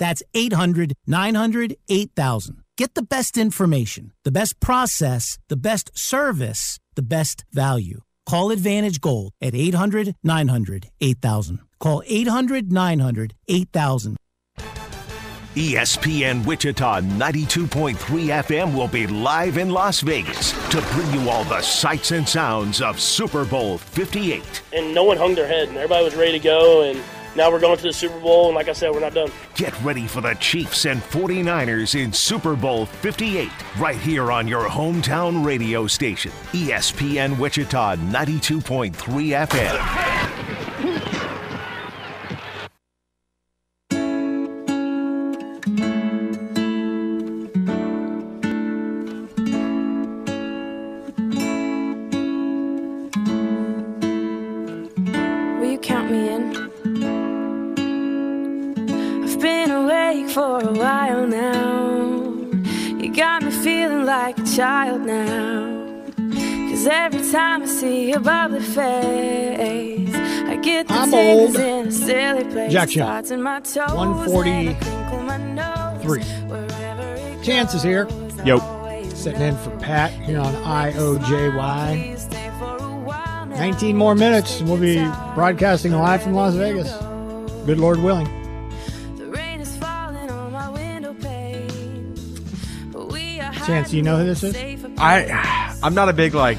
That's 800 900 8000. Get the best information, the best process, the best service, the best value. Call Advantage Gold at 800 900 8000. Call 800 900 8000. ESPN Wichita 92.3 FM will be live in Las Vegas to bring you all the sights and sounds of Super Bowl 58. and no one hung their head, and everybody was ready to go. And now we're going to the Super Bowl, and like I said, we're not done. Get ready for the Chiefs and 49ers in Super Bowl 58 right here on your hometown radio station, ESPN Wichita 92.3 FM. Like a child now. Cause every time I see your bubbly face, I get the I'm old. in a silly place. Jack Young. Starts in my toes 143. Chance is here. Yo. Sitting in for Pat here on IOJY. 19 more minutes and we'll be broadcasting live from Las Vegas. Good Lord willing. Chance, do you know who this is? I I'm not a big like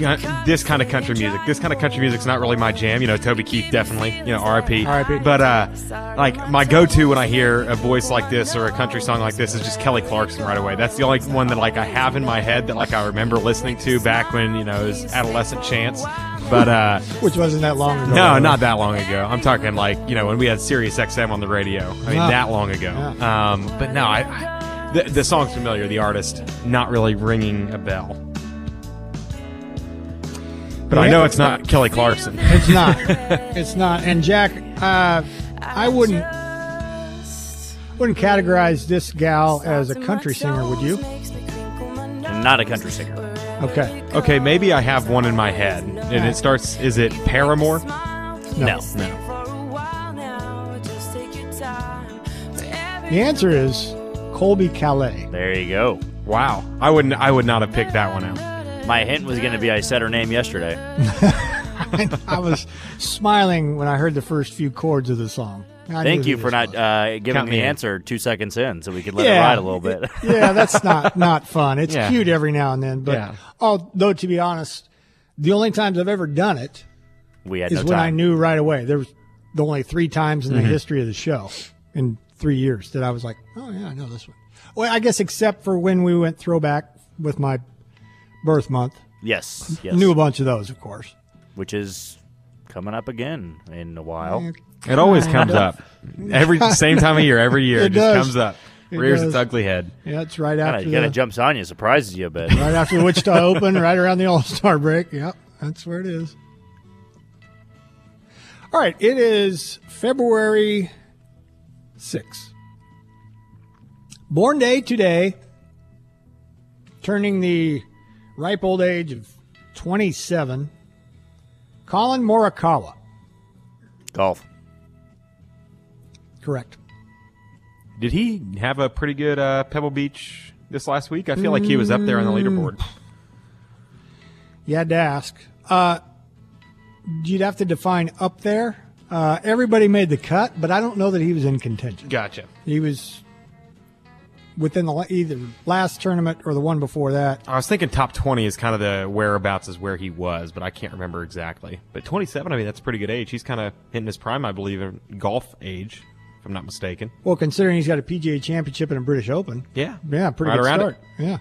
gun- this kind of country music. This kind of country music's not really my jam. You know, Toby Keith definitely. You know, R.I.P. R.I.P. But uh, like my go-to when I hear a voice like this or a country song like this is just Kelly Clarkson right away. That's the only one that like I have in my head that like I remember listening to back when you know it was adolescent Chance. But uh, Which wasn't that long ago. no, not that long ago. I'm talking like you know when we had Sirius XM on the radio. I mean Ah. that long ago. Um, but no, I, I the, the song's familiar. The artist not really ringing a bell. But I know it's not Kelly Clarkson. It's not. it's not. And Jack, uh, I wouldn't wouldn't categorize this gal as a country singer, would you? Not a country singer. Okay. Okay, maybe I have one in my head, and it starts. Is it Paramore? No. No. The answer is Colbie Caillat. There you go. Wow, I wouldn't. I would not have picked that one out. My hint was going to be I said her name yesterday. I was smiling when I heard the first few chords of the song. I Thank you for not uh, giving Count the me in. answer two seconds in, so we could let Yeah. it ride a little bit. yeah, that's not not fun. It's Yeah. cute every now and then, but Yeah. although to be honest, the only times I've ever done it we had is no when I knew right away. There was the only three times in the Mhm. history of the show in three years that I was like, oh yeah, I know this one. Well, I guess except for when we went throwback with my birth month. Yes, yes. Knew a bunch of those, of course. Which is coming up again in a while. It always comes up every same time of year. Every year, it, It just does. comes up, It rears does. its ugly head. Yeah, it's right Kinda, after kind the, of jumps on you, surprises you a bit. right after the Wichita Open, right around the All Star break. Yep, that's where it is. All right, it is February 6th. Born day today, turning the ripe old age of 27, Collin Morikawa. Golf. Correct. Did he have a pretty good uh, Pebble Beach this last week? I feel like he was up there on the leaderboard. You had to ask. Uh, you'd have to define up there. Uh, everybody made the cut, but I don't know that he was in contention. Gotcha. He was within the either last tournament or the one before that. I was thinking top 20 is kind of the whereabouts is where he was, but I can't remember exactly. But 27, I mean, that's pretty good age. He's kind of hitting his prime, I believe, in golf age, if I'm not mistaken. Well, considering he's got a PGA Championship and a British Open. Yeah. Yeah, pretty Right good around start. Yeah.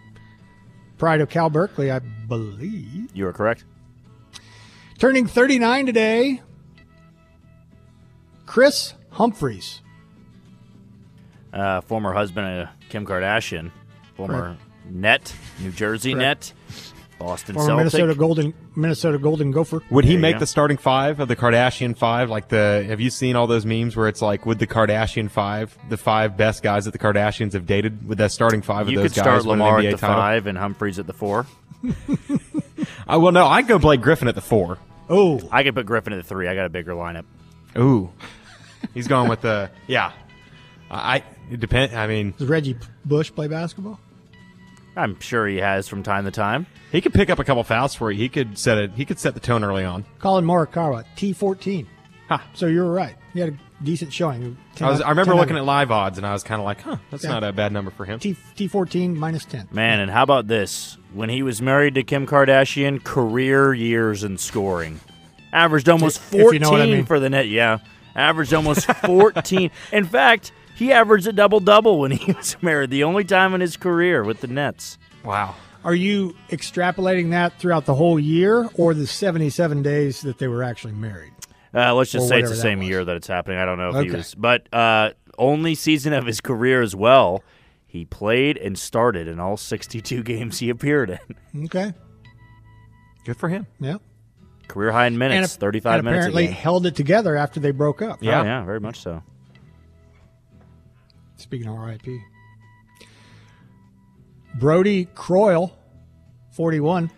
Pride of Cal Berkeley, I believe. You are correct. Turning 39 today, Kris Humphries. Uh, former husband of Kim Kardashian, former net, New Jersey net, Boston Former Celtic. Minnesota Golden Minnesota Golden Gopher. Would he There make go. the starting five of the Kardashian five? Like the, have you seen all those memes where it's like, would the Kardashian five, the five best guys that the Kardashians have dated, would that starting five You of could those start guys win an Lamar NBA at the title? five and Humphries at the four. I well, no, I'd go Blake Griffin at the four. Oh, I could put Griffin at the three. I got a bigger lineup. Ooh, he's going with the yeah. I it depend. I mean, Does Reggie Bush play basketball? I'm sure he has from time to time. he could pick up a couple fouls for you. He could set it. He could set the tone early on. Collin Morikawa, T14. So you were right. He had a decent showing. 10 I was. out- I remember looking of- at live odds, and I was kind of like, huh, that's Yeah. not a bad number for him. T T14 minus 10. Man, and how about this? When he was married to Kim Kardashian, career years in scoring. Averaged almost If 14 you know I mean. for the net. Yeah. Averaged almost 14. in fact, he averaged a double double when he was married, the only time in his career with the Nets. Wow. Are you extrapolating that throughout the whole year or the 77 days that they were actually married? Uh, let's just Or say it's the whatever that same year that it's happening. I don't know if he was, but uh, only season of his career as well. He played and started in all 62 games he appeared in. Okay. Good for him. Yeah. Career high in minutes, a, 35 and minutes. Apparently held it together after they broke up. Yeah, huh? yeah, very much so. Speaking of RIP. Brodie Croyle, 41.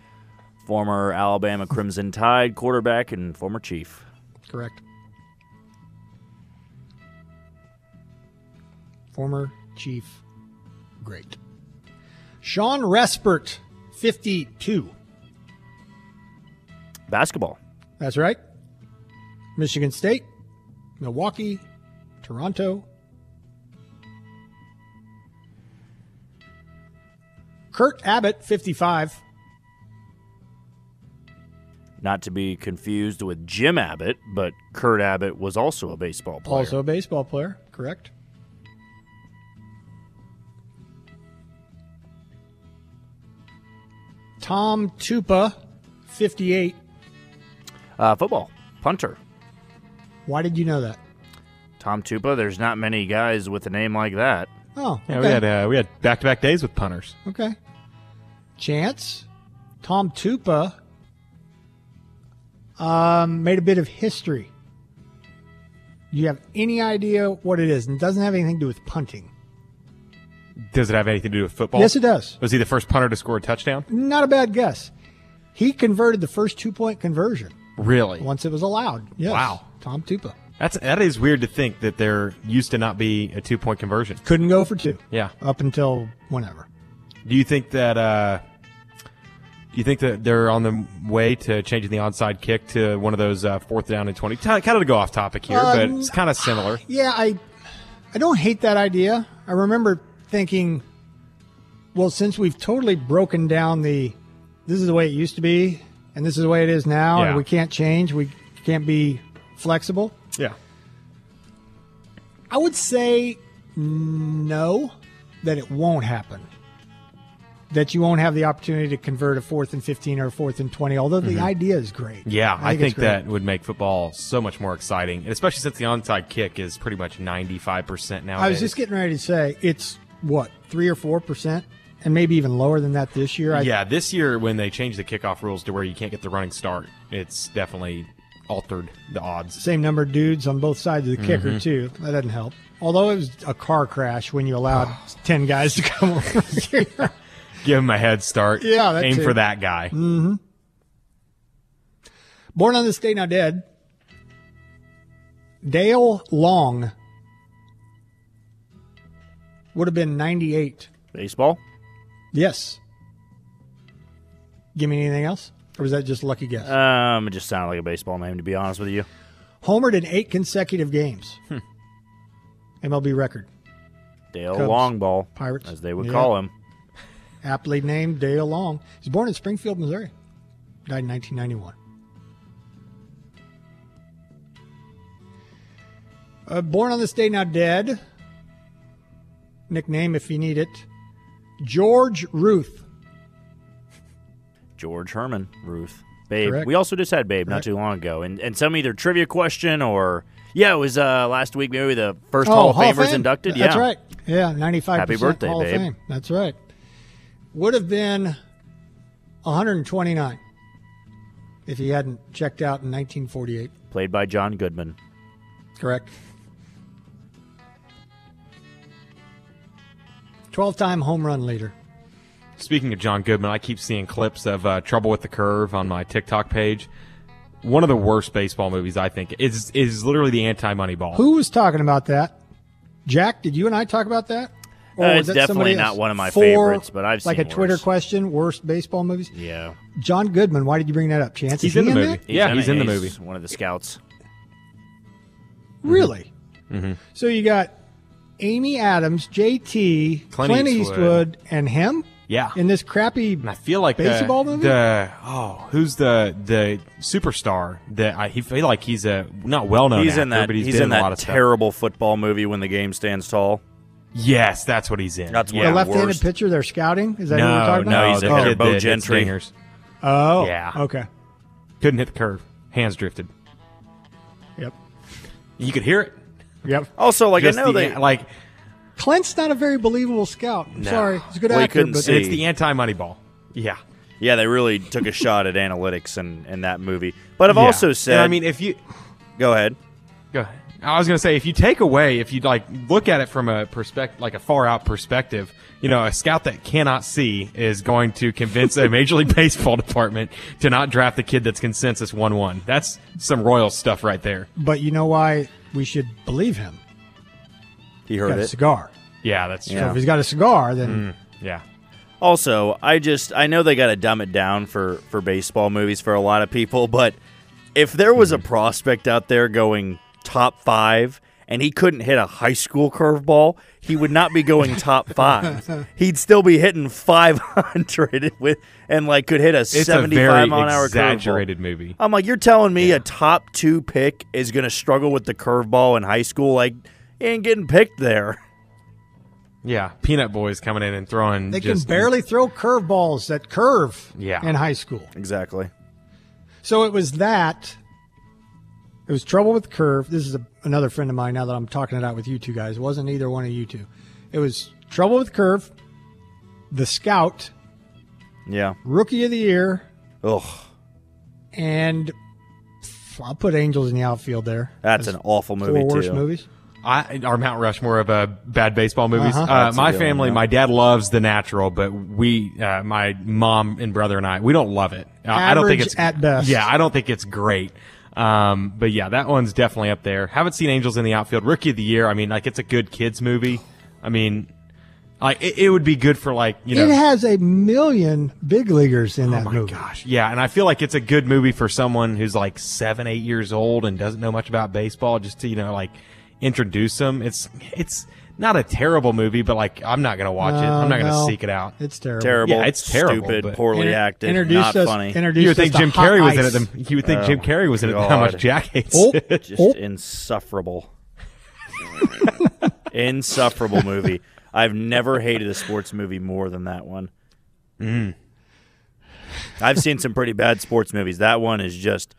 Former Alabama Crimson Tide quarterback and former Chief. Correct. Former Chief. Great. Shawn Respert, 52. Basketball. That's right. Michigan State, Milwaukee, Toronto. Kurt Abbott, 55. Not to be confused with Jim Abbott, but Kurt Abbott was also a baseball player. Also a baseball player, correct. Tom Tupa, 58. Uh, football. Punter. Why did you know that? Tom Tupa. There's not many guys with a name like that. Oh, Yeah, we had uh, we had back to back days with punters. Okay. Chance, Tom Tupa um, made a bit of history. Do you have any idea what it is? And it doesn't have anything to do with punting. Does it have anything to do with football? Yes, it does. Was he the first punter to score a touchdown? Not a bad guess. He converted the first two point conversion Really? once it was allowed. Yes. Wow. Tom Tupa. That's that is weird to think that there used to not be a two point conversion. Couldn't go for two Yeah. up until whenever. Do you think that uh do you think that they're on the way to changing the onside kick to one of those uh, fourth down and twenty? Kind of to go off topic here, but Um, it's kind of similar. Yeah, I I don't hate that idea. I remember thinking, well, since we've totally broken down the this is the way it used to be and this is the way it is now, Yeah. and we can't change, we can't be flexible. Yeah. I would say no, that it won't happen. That you won't have the opportunity to convert a fourth and 15 or a fourth and 20, although the Mhm. idea is great. Yeah, I it's think that would make football so much more exciting, and especially since the onside kick is pretty much ninety five percent now. I was just getting ready to say it's what, 3 or 4%, and maybe even lower than that this year. I, yeah, this year when they changed the kickoff rules to where you can't get the running start, it's definitely altered the odds. Same number of dudes on both sides of the kicker, Mhm. too. That doesn't help. Although it was a car crash when you allowed 10 guys to come over here. Give him a head start. Yeah, that aim too. for that guy. hmm Born on this day, now dead. Dale Long would have been 98. Baseball? Yes. Give me anything else? Or was that just a lucky guess? Um, it just sounded like a baseball name, to be honest with you. Homered in eight consecutive games. Hmm. MLB record. Dale Cubs, Longball, Pirates. as they would Yeah. call him. Aptly named Dale Long. He was born in Springfield, Missouri. Died in 1991. Uh, born on this day, now dead. Nickname, if you need it. George Ruth. George Herman, Ruth, Babe. Correct. We also just had Babe not too long ago, and and some either trivia question or yeah, it was uh, last week maybe the first Oh, Hall of Hall Famers Fame. inducted. That's yeah, right. Yeah, 95% Happy birthday, Hall babe. of Fame. That's right. Would have been 129 if he hadn't checked out in 1948. Played by John Goodman. Correct. 12 time home run leader. Speaking of John Goodman, I keep seeing clips of uh, Trouble with the Curve on my TikTok page. One of the worst baseball movies, I think, is is literally the anti Moneyball. Who was talking about that? Jack, did you and I talk about that? Uh, it's that definitely not one of my For, favorites, but I've seen like seen a Twitter question: worst baseball movies. Yeah, John Goodman. Why did you bring that up? Chance? He's Is in he the movie. that? Yeah, he's in the movie. One of the scouts. Really? Mm-hmm. So you got Amy Adams, JT, Clint Clint, Eastwood. Eastwood. and him Yeah. in this crappy And I feel like uh, baseball the, movie. The oh, who's the the superstar that I he feel like he's a not well known. he's in that. but he's, he's been in a lot that of stuff. terrible football movie when the game stands tall. Yes, that's what he's in. That's yeah. one the left-handed worst. pitcher they're scouting. Is that no, who we're talking no, about? he's oh, the the kid kid, Bo that Gentry. stingers. Oh, Yeah. Okay. Couldn't hit the curve. Hands drifted. Yep. You could hear it. Yep. Also, like Just I know the- they like Clint's not a very believable scout. I'm No. sorry, he's a good Well, he actor, couldn't but see. it's the anti Moneyball. Yeah. Yeah, they really took a shot at analytics in, in that movie. But I've Yeah. also said, And I mean, if you go ahead. Go ahead. I was going to say, if you take away, if you like look at it from a perspective, like a far out perspective, you know, a scout that cannot see is going to convince a Major League Baseball department to not draft the kid that's consensus one one. That's some royal stuff right there. but you know why we should believe him? He He's heard got a it. cigar. Yeah, that's So if he's got a cigar, then mm, yeah. Also, I just I know they got to dumb it down for for baseball movies for a lot of people, but if there was a mm. prospect out there going top 5 and he couldn't hit a high school curveball, he would not be going top 5. He'd still be hitting 500 with and like could hit a It's a 75 very mile an hour exaggerated curveball. movie. I'm like, you're telling me a top 2 pick is going to struggle with the curveball in high school like he ain't getting picked there. Yeah, Peanut Boys coming in and throwing. they just, can barely throw curveballs that curve Yeah. in high school. Exactly. So it was that. It was trouble with the curve. This is a, another friend of mine. Now that I'm talking it out with you two guys, it wasn't either one of you two. It was trouble with the curve, the scout, Yeah. rookie of the year, Ugh. and I'll put Angels in the outfield there. That's As an awful movie four worst too. movies. I our Mount Rushmore of uh, bad baseball movies. Uh-huh. Uh, my good one, family, yeah. my dad loves The Natural, but we, uh, my mom and brother and I, we don't love it. Uh, I don't think Average it's at best. Yeah, I don't think it's great. Um, but yeah, that one's definitely up there. Haven't seen Angels in the Outfield. Rookie of the Year. I mean, like it's a good kids movie. I mean, like it, it would be good for like you know. it has a million big leaguers in that my movie. gosh, yeah, and I feel like it's a good movie for someone who's like seven, eight years old and doesn't know much about baseball, just to you know like introduce them. It's it's not a terrible movie, but like I'm not gonna watch it. I'm not gonna seek it out. It's terrible. Terrible. Yeah, it's terrible, Stupid. but- Poorly Inter- acted. introduced Not us- funny. introduced You would think Jim hot Carrey was in it. then- You would think Oh Jim Carrey was in it. How much God. Jack hates Oh. it. Just Oh. insufferable. insufferable movie. I've never hated a sports movie more than that one. Mm. I've seen some pretty bad sports movies. That one is just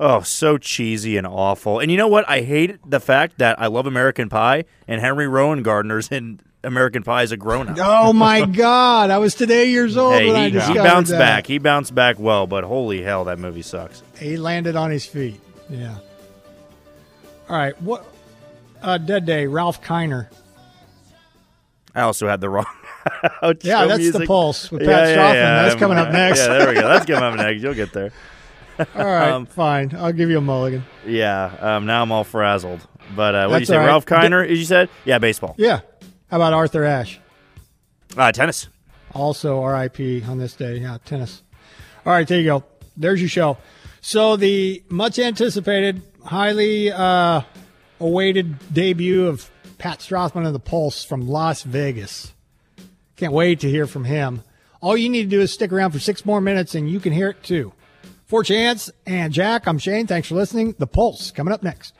oh so cheesy and awful. And you know what? I hate the fact that I love American Pie and Henry Rowengartner's in American Pie as a grown up. Oh my God! I was today years old Hey, when I he, he bounced that. back. He bounced back well, but holy hell, that movie sucks. He landed on his feet. Yeah. All right. What? Uh, Dead Day. Ralph Kiner. I also had the wrong. Yeah, that's the. Pulse with Pat Strothman. That's I'm- coming up next. Yeah, there we go. That's coming up next. You'll get there. All right. Um, fine. I'll give you a mulligan. Yeah. Um, now I'm all frazzled. But uh, what did you say? right. Ralph Kiner? As you said? Yeah, baseball. Yeah. How about Arthur Ashe? Uh, tennis. Also R.I.P. on this day. Yeah, tennis. All right, there you go. There's your show. So the much anticipated, highly uh, awaited debut of Pat Strothman of the Pulse from Las Vegas. Can't wait to hear from him. All you need to do is stick around for six more minutes, and you can hear it too. For Chance and Jack, I'm Shane. Thanks for listening. The Pulse coming up next.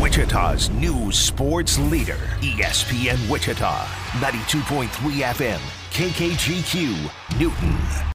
Wichita's new sports leader, ESPN Wichita, 92.3 FM, KKGQ, Newton.